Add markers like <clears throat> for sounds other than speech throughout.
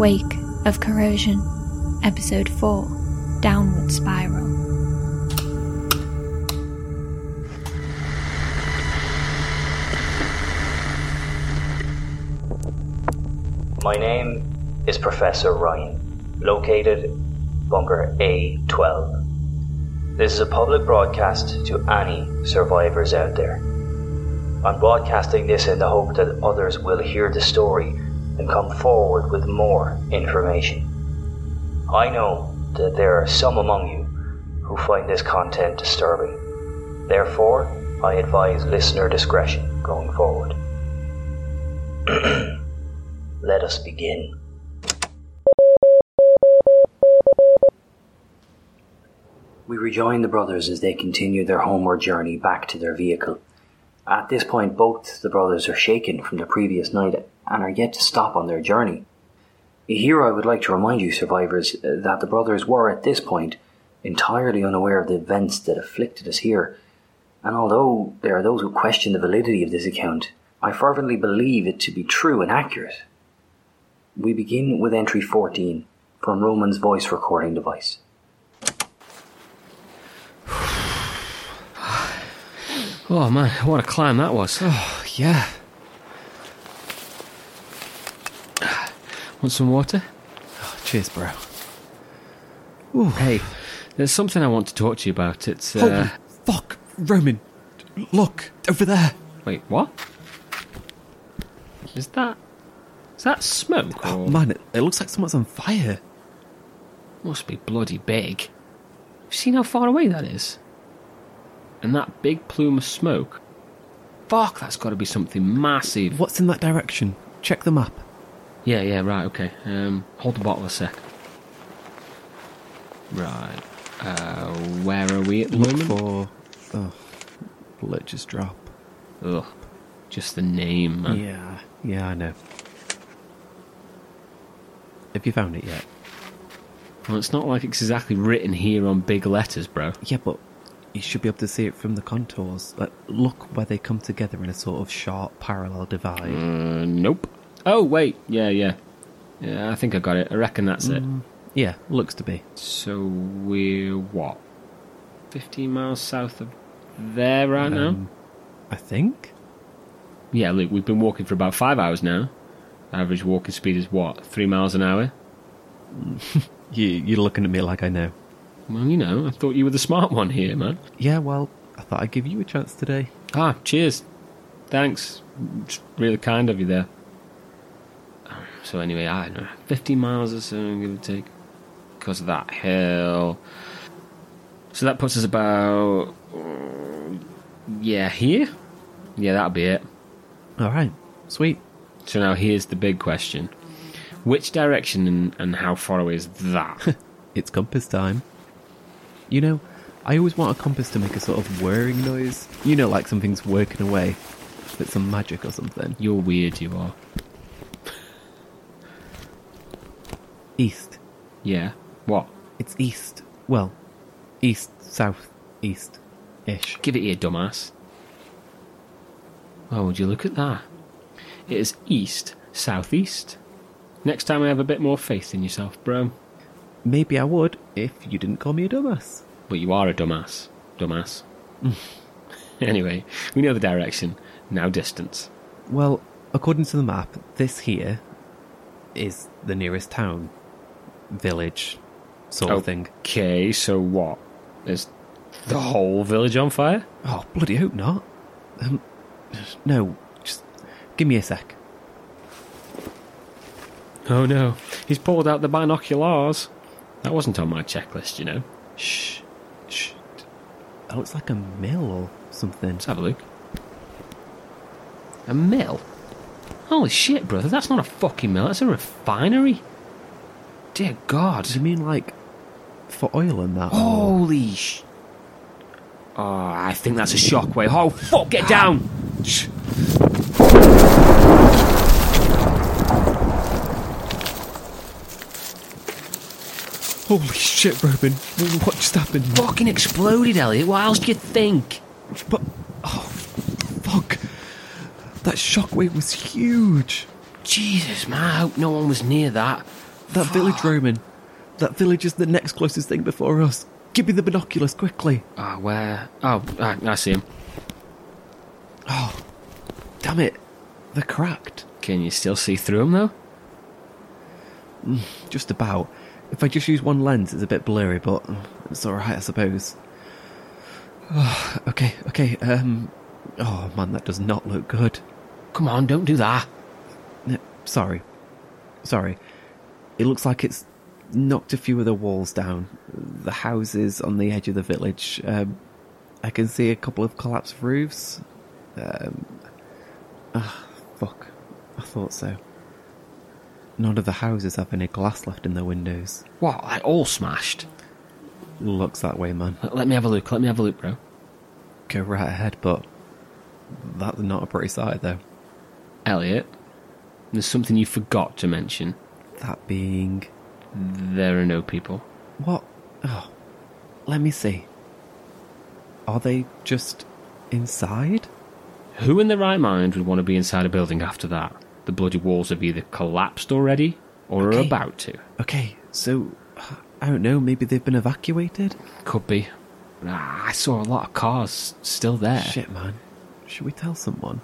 Wake of Corrosion, Episode 4 Downward Spiral. My name is Professor Ryan, located bunker A12. This is a public broadcast to any survivors out there. I'm broadcasting this in the hope that others will hear the story and come forward with more information. I know that there are some among you who find this content disturbing. Therefore, I advise listener discretion going forward. <clears throat> Let us begin. We rejoin the brothers as they continue their homeward journey back to their vehicle. At this point, both the brothers are shaken from the previous night and are yet to stop on their journey. Here, I would like to remind you, survivors, that the brothers were at this point entirely unaware of the events that afflicted us here. And although there are those who question the validity of this account, I fervently believe it to be true and accurate. We begin with entry 14 from Roman's voice recording device. <sighs> Oh man, what a climb that was. Oh, yeah. Want some water? Oh, cheers, bro. Hey, there's something I want to talk to you about. It's, uh. Holy fuck, Roman. Look, over there. Wait, what? Is that. Is that smoke? Oh, or- man, it, it looks like someone's on fire. Must be bloody big. Have seen how far away that is? And that big plume of smoke? Fuck, that's got to be something massive. What's in that direction? Check the map. Yeah, yeah, right, okay. Um, hold the bottle a sec. Right. Uh, where are we at the Look moment? for. Oh, let just drop. Ugh, just the name, man. Yeah, yeah, I know. Have you found it yet? Well, it's not like it's exactly written here on big letters, bro. Yeah, but you should be able to see it from the contours. Like, look where they come together in a sort of sharp parallel divide. Uh, nope. Oh, wait. Yeah, yeah. Yeah, I think I got it. I reckon that's it. Yeah, looks to be. So we're what? 15 miles south of there right now? Um, I think. Yeah, look, we've been walking for about five hours now. Average walking speed is what? Three miles an hour? <laughs> You, you're looking at me like I know. Well, you know, I thought you were the smart one here, man. Yeah, well, I thought I'd give you a chance today. Ah, cheers. Thanks. It's really kind of you there. So anyway, I don't know, 50 miles or so, give or take, because of that hill. So that puts us about, yeah, here. Yeah, that'll be it. All right, sweet. So now here's the big question: Which direction and, and how far away is that? <laughs> It's compass time. You know, I always want a compass to make a sort of whirring noise. You know, like something's working away. It's some magic or something. You're weird, you are. East. Yeah. What? It's east. Well, east, south, east ish. Give it here, dumbass. Oh, would you look at that? It is east, southeast. Next time I have a bit more faith in yourself, bro. Maybe I would if you didn't call me a dumbass. But you are a dumbass. Dumbass. <laughs> anyway, we know the direction. Now distance. Well, according to the map, this here is the nearest town, village, sort of thing. Okay, so what? Is The whole village on fire? Oh, bloody hope not. Um, no, just give me a sec. Oh no, he's pulled out the binoculars. That wasn't on my checklist, you know. Shh, shh. That looks like a mill or something. Let's have a look. A mill? Holy shit, brother, that's not a fucking mill, that's a refinery. Dear God. Do you mean like for oil and that? or- Holy sh. Oh, I think that's a shockwave. Oh, fuck, get down! Shh. Holy shit, Roman! What just happened? Fucking exploded, Elliot. What else do you think? But oh, fuck! That shockwave was huge. Jesus, man, I hope no one was near that. That village, Roman. That village is the next closest thing before us. Give me the binoculars quickly. Ah, where? Oh, I, I see him. Oh, damn it! They're cracked. Can you still see through them, though? Just about. If I just use one lens, it's a bit blurry, but it's alright, I suppose. Oh, <sighs> okay, okay, um. Oh man, that does not look good. Come on, don't do that. Sorry. Sorry. It looks like it's knocked a few of the walls down. The houses on the edge of the village. Um, I can see a couple of collapsed roofs. Um, ah, fuck. I thought so. None of the houses have any glass left in their windows. What, like all smashed? Looks that way, man. Let let me have a look, let me have a look, bro. Go right ahead, but that's not a pretty sight, though. Elliot, there's something you forgot to mention. That being. There are no people. What? Oh, let me see. Are they just inside? Who in their right mind would want to be inside a building after that? The bloody walls have either collapsed already or are about to. Okay, so I don't know. Maybe they've been evacuated. Could be. Ah, I saw a lot of cars still there. Shit, man. Should we tell someone?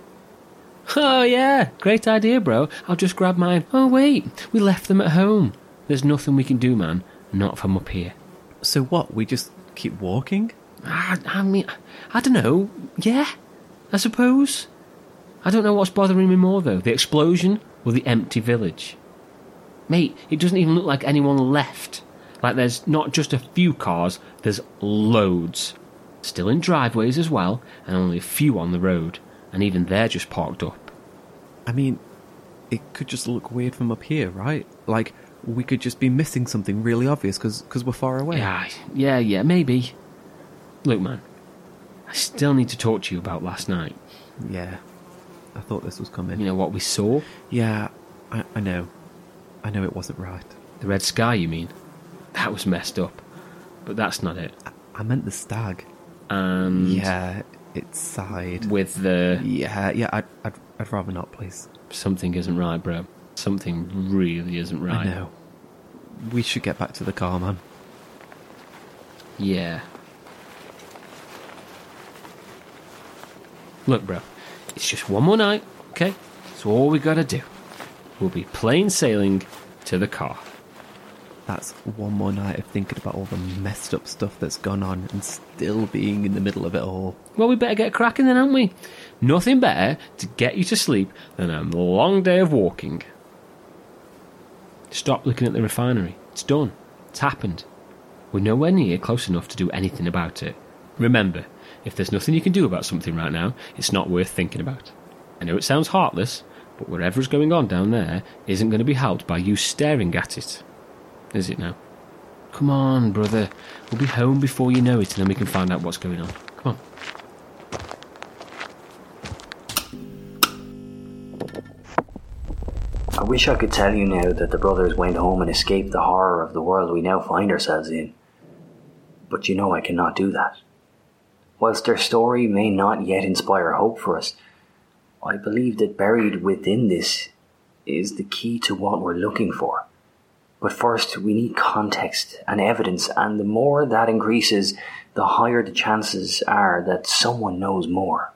Oh, yeah. Great idea, bro. I'll just grab mine. Oh, wait. We left them at home. There's nothing we can do, man. Not from up here. So what? We just keep walking? I, I mean, I don't know. Yeah, I suppose. I don't know what's bothering me more, though the explosion or the empty village. Mate, it doesn't even look like anyone left. Like there's not just a few cars, there's loads. Still in driveways as well, and only a few on the road, and even they're just parked up. I mean, it could just look weird from up here, right? Like we could just be missing something really obvious because we're far away. Yeah, yeah, yeah, maybe. Look, man, I still need to talk to you about last night. Yeah. I thought this was coming. You know what we saw? Yeah, I, I know. I know it wasn't right. The red sky, you mean? That was messed up. But that's not it. I meant the stag. And Yeah, it sighed. with the Yeah, yeah. I'd, I'd, I'd rather not, please. something isn't right, bro. Something really isn't right. I know. We should get back to the car, man. Yeah. Look, bro, it's just one more night, okay? So all we gotta do, we'll be plain sailing to the car. That's one more night of thinking about all the messed up stuff that's gone on and still being in the middle of it all. Well, we better get cracking then, haven't we? Nothing better to get you to sleep than a long day of walking. Stop looking at the refinery. It's done. It's happened. We're nowhere near close enough to do anything about it. Remember, if there's nothing you can do about something right now, it's not worth thinking about. I know it sounds heartless, but whatever's going on down there isn't going to be helped by you staring at it. Is it now? Come on, brother. We'll be home before you know it, and then we can find out what's going on. Come on. I wish I could tell you now that the brothers went home and escaped the horror of the world we now find ourselves in. But you know I cannot do that. Whilst their story may not yet inspire hope for us, I believe that buried within this is the key to what we're looking for. But first, we need context and evidence, and the more that increases, the higher the chances are that someone knows more.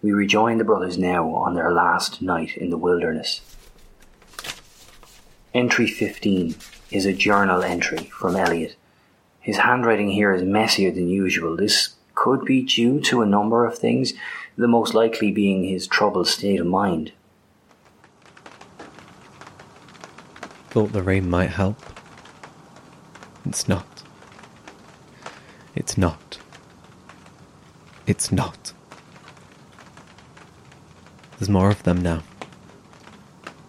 We rejoin the brothers now on their last night in the wilderness. Entry 15 is a journal entry from Elliot, His handwriting here is messier than usual. This could be due to a number of things, the most likely being his troubled state of mind. Thought the rain might help. It's not. It's not. It's not. There's more of them now.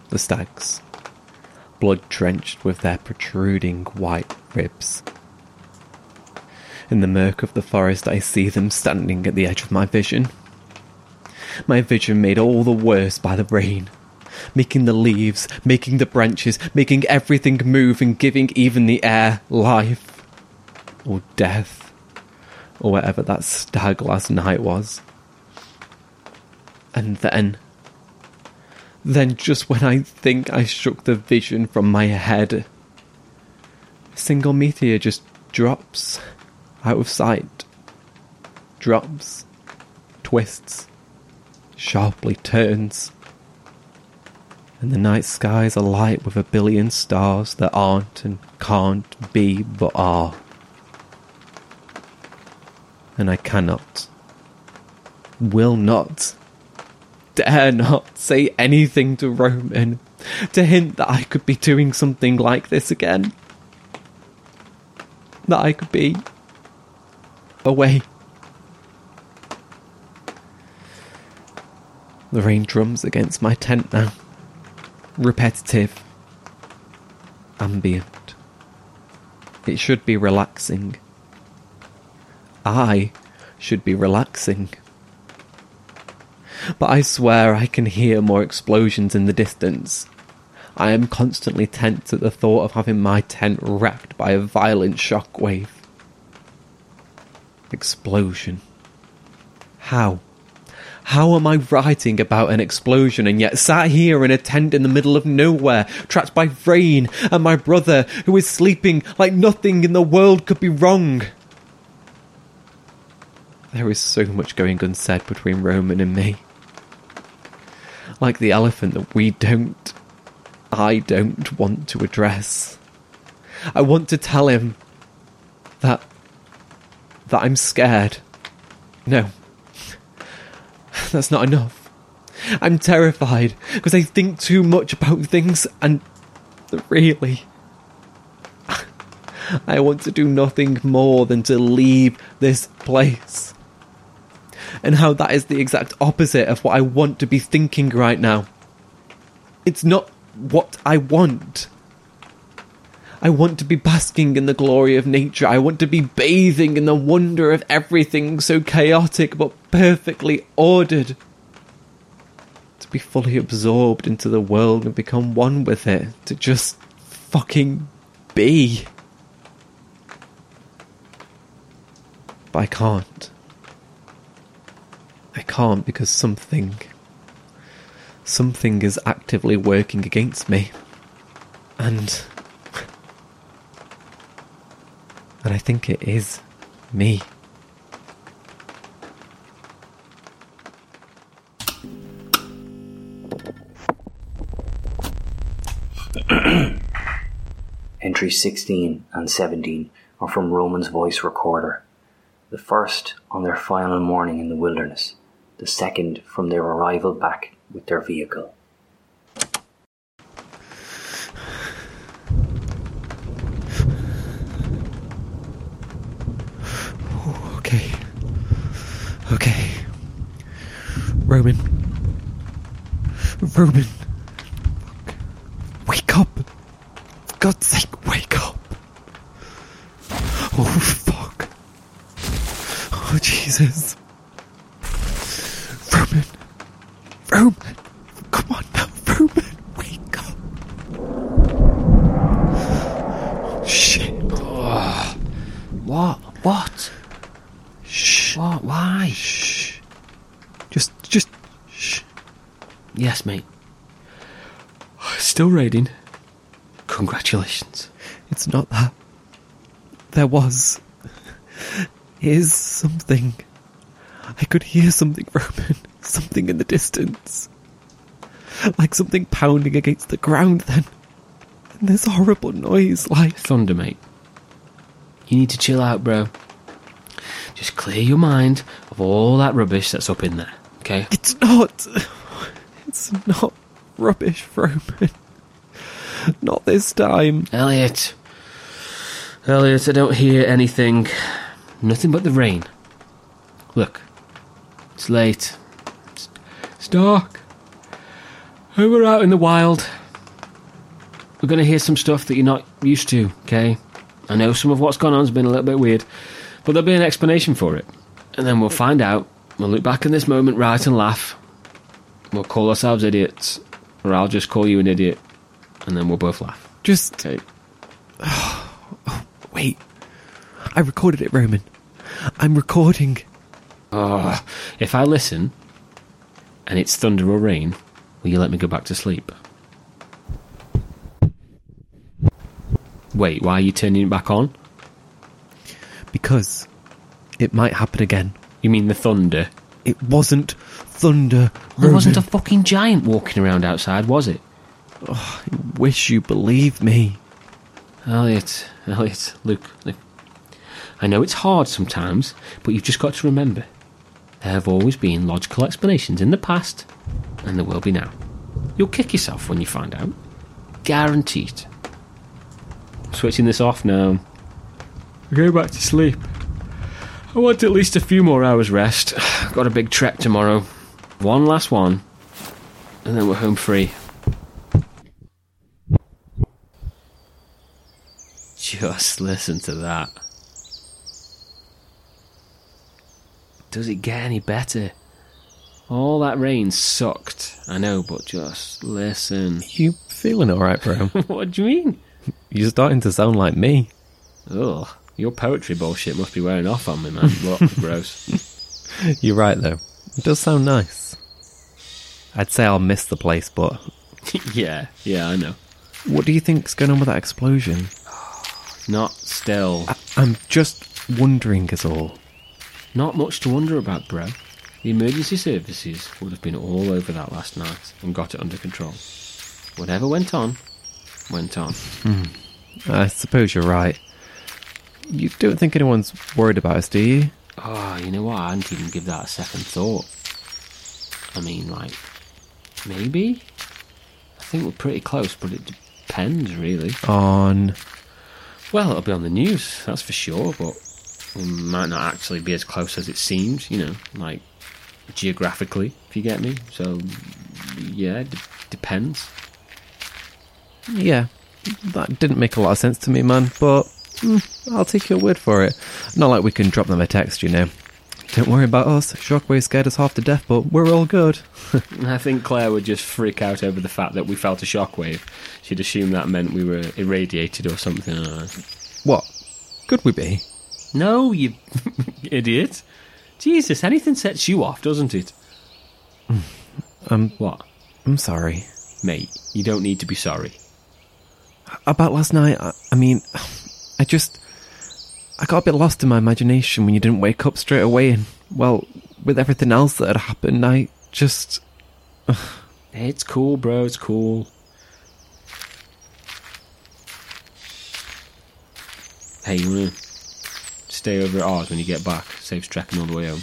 The stags, blood drenched with their protruding white ribs. In the murk of the forest, I see them standing at the edge of my vision. My vision made all the worse by the rain, making the leaves, making the branches, making everything move and giving even the air life. Or death. Or whatever that stag last night was. And then. Then, just when I think I shook the vision from my head, a single meteor just drops out of sight. Drops. Twists. Sharply turns. And the night skies alight with a billion stars that aren't and can't be but are. And I cannot, will not, dare not say anything to Roman to hint that I could be doing something like this again. That I could be away. The rain drums against my tent now. Repetitive. Ambient. It should be relaxing. I should be relaxing. But I swear I can hear more explosions in the distance. I am constantly tense at the thought of having my tent wrecked by a violent shockwave. Explosion. How? How am I writing about an explosion and yet sat here in a tent in the middle of nowhere, trapped by rain, and my brother, who is sleeping like nothing in the world could be wrong? There is so much going unsaid between Roman and me. Like the elephant that we don't, I don't want to address. I want to tell him that, that I'm scared. No, that's not enough. I'm terrified because I think too much about things and really. I want to do nothing more than to leave this place. And how that is the exact opposite of what I want to be thinking right now. It's not what I want. I want to be basking in the glory of nature. I want to be bathing in the wonder of everything so chaotic but perfectly ordered. To be fully absorbed into the world and become one with it. To just fucking be. But I can't. I can't because something. Something is actively working against me. And. And I think it is me. <clears throat> Entries 16 and 17 are from Roman's voice recorder. The first on their final morning in the wilderness, the second from their arrival back with their vehicle. Okay. Okay. Roman. Roman. Wake up. For God's sake, wake up. Oh, fuck. Oh, Jesus. Roman. Roman. Come on now, Roman. Wake up. Oh, shit. What? What? Shh. What? Why? Shh. Just, just, shh. Yes, mate. Still raining. Congratulations. It's not that. There was. Is something. I could hear something, Roman. Something in the distance. Like something pounding against the ground then. And this horrible noise, like. Thunder, mate. You need to chill out, bro. Just clear your mind of all that rubbish that's up in there, okay? It's not. It's not rubbish, Roman. <laughs> Not this time. Elliot. Elliot, I don't hear anything. Nothing but the rain. Look. It's late. It's, it's dark. And we're out in the wild. We're going to hear some stuff that you're not used to, okay? I know some of what's gone on's been a little bit weird, but there'll be an explanation for it. And then we'll find out. We'll look back in this moment, right, and laugh. We'll call ourselves idiots, or I'll just call you an idiot, and then we'll both laugh. Just Okay. <sighs> wait. I recorded it, Roman. I'm recording. Oh, if I listen and it's thunder or rain, will you let me go back to sleep? Wait, why are you turning it back on? Because it might happen again. You mean the thunder? It wasn't thunder. There wasn't a fucking giant walking around outside, was it? Oh, I wish you believed me. Elliot, Elliot, Luke, Luke. I know it's hard sometimes, but you've just got to remember there have always been logical explanations in the past, and there will be now. You'll kick yourself when you find out. Guaranteed. Switching this off now. Go back to sleep. I want at least a few more hours rest. <sighs> Got a big trek tomorrow. One last one, and then we're home free. Just <laughs> listen to that. Does it get any better? All that rain sucked, I know, but just listen. You feeling alright, bro? <laughs> what do you mean? You're starting to sound like me. Ugh, your poetry bullshit must be wearing off on me, man. Look, <laughs> gross. You're right, though. It does sound nice. I'd say I'll miss the place, but yeah, yeah, I know. what do you think's going on with that explosion? Not still. I'm just wondering, is all. Not much to wonder about, bro. The emergency services would have been all over that last night and got it under control. Whatever went on, went on. Hmm. I suppose you're right. You don't think anyone's worried about us, do you? Oh, you know what? I didn't even give that a second thought. I mean, like, maybe? I think we're pretty close, but it depends, really. On. Well, it'll be on the news, that's for sure, but we might not actually be as close as it seems, you know, like geographically, if you get me. So, yeah, it d- depends. Yeah, that didn't make a lot of sense to me, man, but mm, I'll take your word for it. Not like we can drop them a text, you know. Don't worry about us. Shockwave scared us half to death, but we're all good. <laughs> I think Claire would just freak out over the fact that we felt a shockwave. She'd assume that meant we were irradiated or something. I don't know. What? Could we be? No, you <laughs> idiot. Jesus, anything sets you off, doesn't it? <sighs> Um, What? I'm sorry. Mate, you don't need to be sorry. About last night, I, I mean, <sighs> I just. I got a bit lost in my imagination when you didn't wake up straight away, and, well, with everything else that had happened, I just. <sighs> It's cool, bro, it's cool. Hey, you wanna stay over at ours when you get back? Saves trekking all the way home.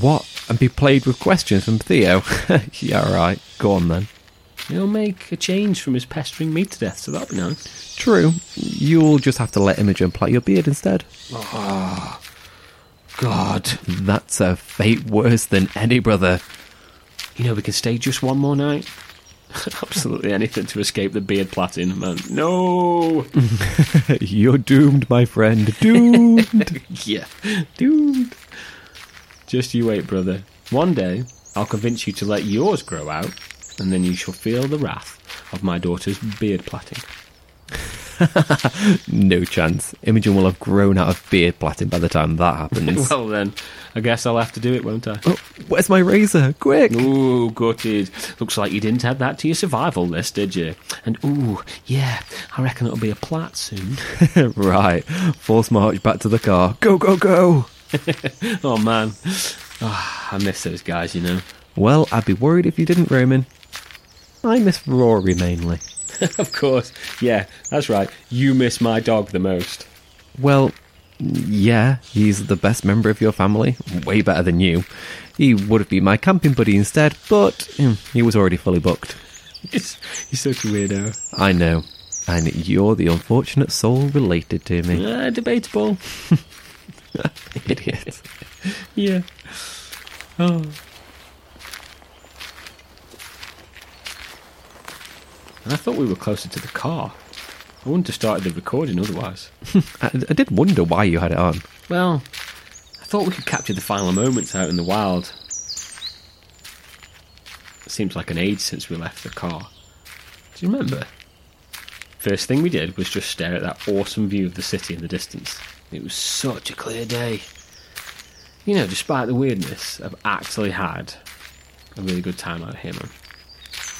What? And be played with questions from Theo? <laughs> yeah, alright. Go on then. He'll make a change from his pestering me to death, so that'll be nice. True. You'll just have to let Imogen plait your beard instead. Ah, God. That's a fate worse than any brother. You know, we can stay just one more night. <laughs> Absolutely anything to escape the beard plaiting, man. No! <laughs> You're doomed, my friend. Doomed. <laughs> yeah. doomed. Just you wait, brother. One day, I'll convince you to let yours grow out, and then you shall feel the wrath of my daughter's beard plaiting. <laughs> no chance. Imogen will have grown out of beard plaiting by the time that happens. <laughs> well, then, I guess I'll have to do it, won't I? Oh, where's my razor? Quick! Ooh, gutted. Looks like you didn't add that to your survival list, did you? And ooh, yeah, I reckon it'll be a plat soon. <laughs> right. Force march back to the car. Go, go, go! oh man, Ah, I miss those guys, you know. Well, I'd be worried if you didn't, Roman. I miss Rory mainly. <laughs> of course, yeah, that's right. You miss my dog the most. Well, Yeah, he's the best member of your family. Way better than you. He would have been my camping buddy instead, but mm, he was already fully booked. He's, he's such a weirdo. I know. And you're the unfortunate soul related to me. Uh, debatable. <laughs> Idiot. <laughs> Yeah. Oh. I thought we were closer to the car. I wouldn't have started the recording otherwise. <laughs> I, I did wonder why you had it on. Well, I thought we could capture the final moments out in the wild. It seems like an age since we left the car. Do you remember? First thing we did was just stare at that awesome view of the city in the distance. It was such a clear day. You know, despite the weirdness, I've actually had a really good time out here, man.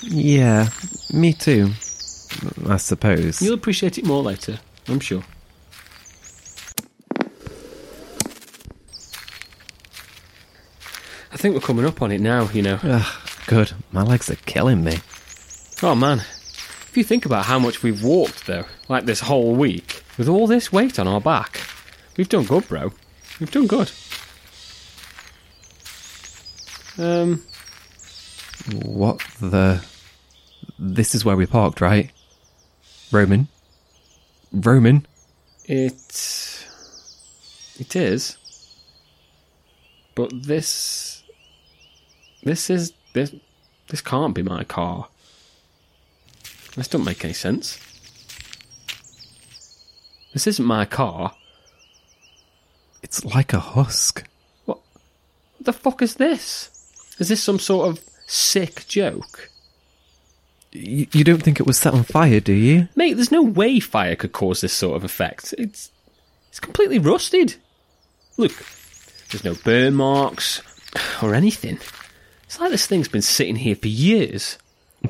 Yeah, me too. I suppose. You'll appreciate it more later, I'm sure. I think we're coming up on it now, you know. Ugh, good. My legs are killing me. Oh man, if you think about how much we've walked though, like this whole week, with all this weight on our back, we've done good, bro. We've done good. Um, What the. This is where we parked, right? Roman? Roman? it it is, but this this is this this can't be my car. This doesn't make any sense. This isn't my car. It's like a husk. What the fuck is this? Is this some sort of sick joke? Y- you don't think it was set on fire, do you? Mate, there's no way fire could cause this sort of effect. It's it's completely rusted. Look, there's no burn marks or anything. It's like this thing's been sitting here for years.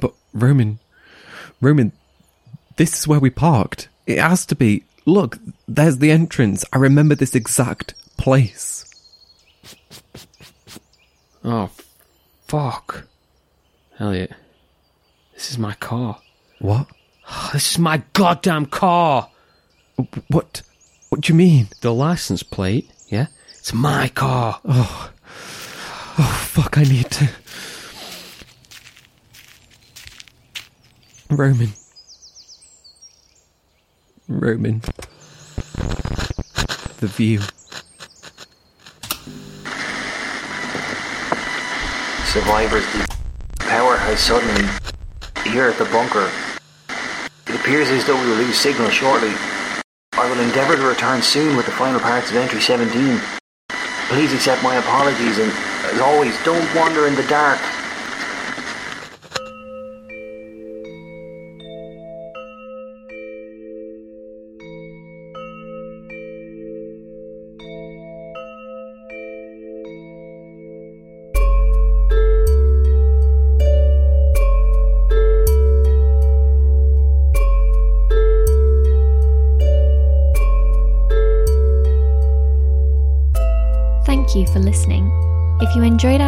But Roman, Roman, this is where we parked. It has to be. Look, there's the entrance. I remember this exact place. Oh, fuck. Elliot, this is my car. What? <sighs> This is my goddamn car. What? What do you mean? The license plate, yeah? It's my car. Oh, Oh, fuck! I need to. Roman. Roman. The view. Survivors, the power has suddenly, here at the bunker, it appears as though we will lose signal shortly. I will endeavour to return soon with the final parts of entry 17. Please accept my apologies and, as always, don't wander in the dark.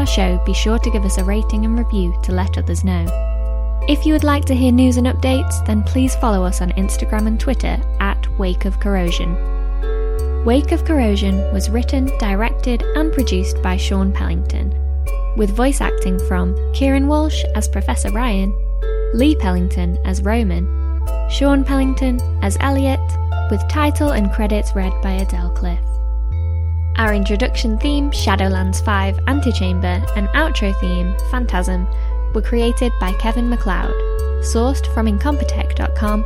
Our show, be sure to give us a rating and review to let others know. If you would like to hear news and updates, then please follow us on Instagram and Twitter at Wake of Corrosion. Wake of Corrosion was written, directed, and produced by Sean Pellington, with voice acting from Kieran Walsh as Professor Ryan, Lee Pellington as Roman, Sean Pellington as Elliot, with title and credits read by Adele Cliff. Our introduction theme, Shadowlands 5 Antechamber, and outro theme, Phantasm, were created by Kevin MacLeod, sourced from Incompetech.com,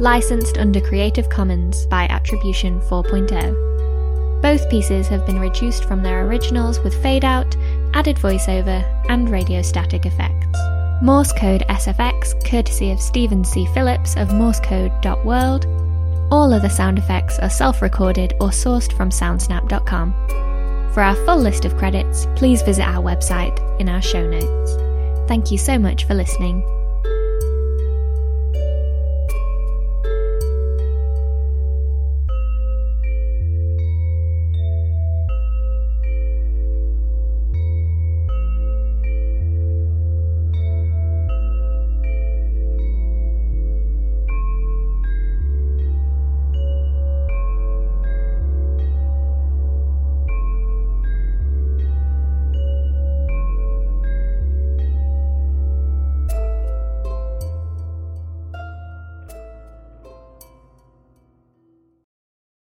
licensed under Creative Commons by Attribution 4.0. Both pieces have been reduced from their originals with fade out, added voiceover, and radio static effects. Morse Code SFX, courtesy of Stephen C. Phillips of morsecode.world. All other sound effects are self recorded or sourced from soundsnap.com. For our full list of credits, please visit our website in our show notes. Thank you so much for listening.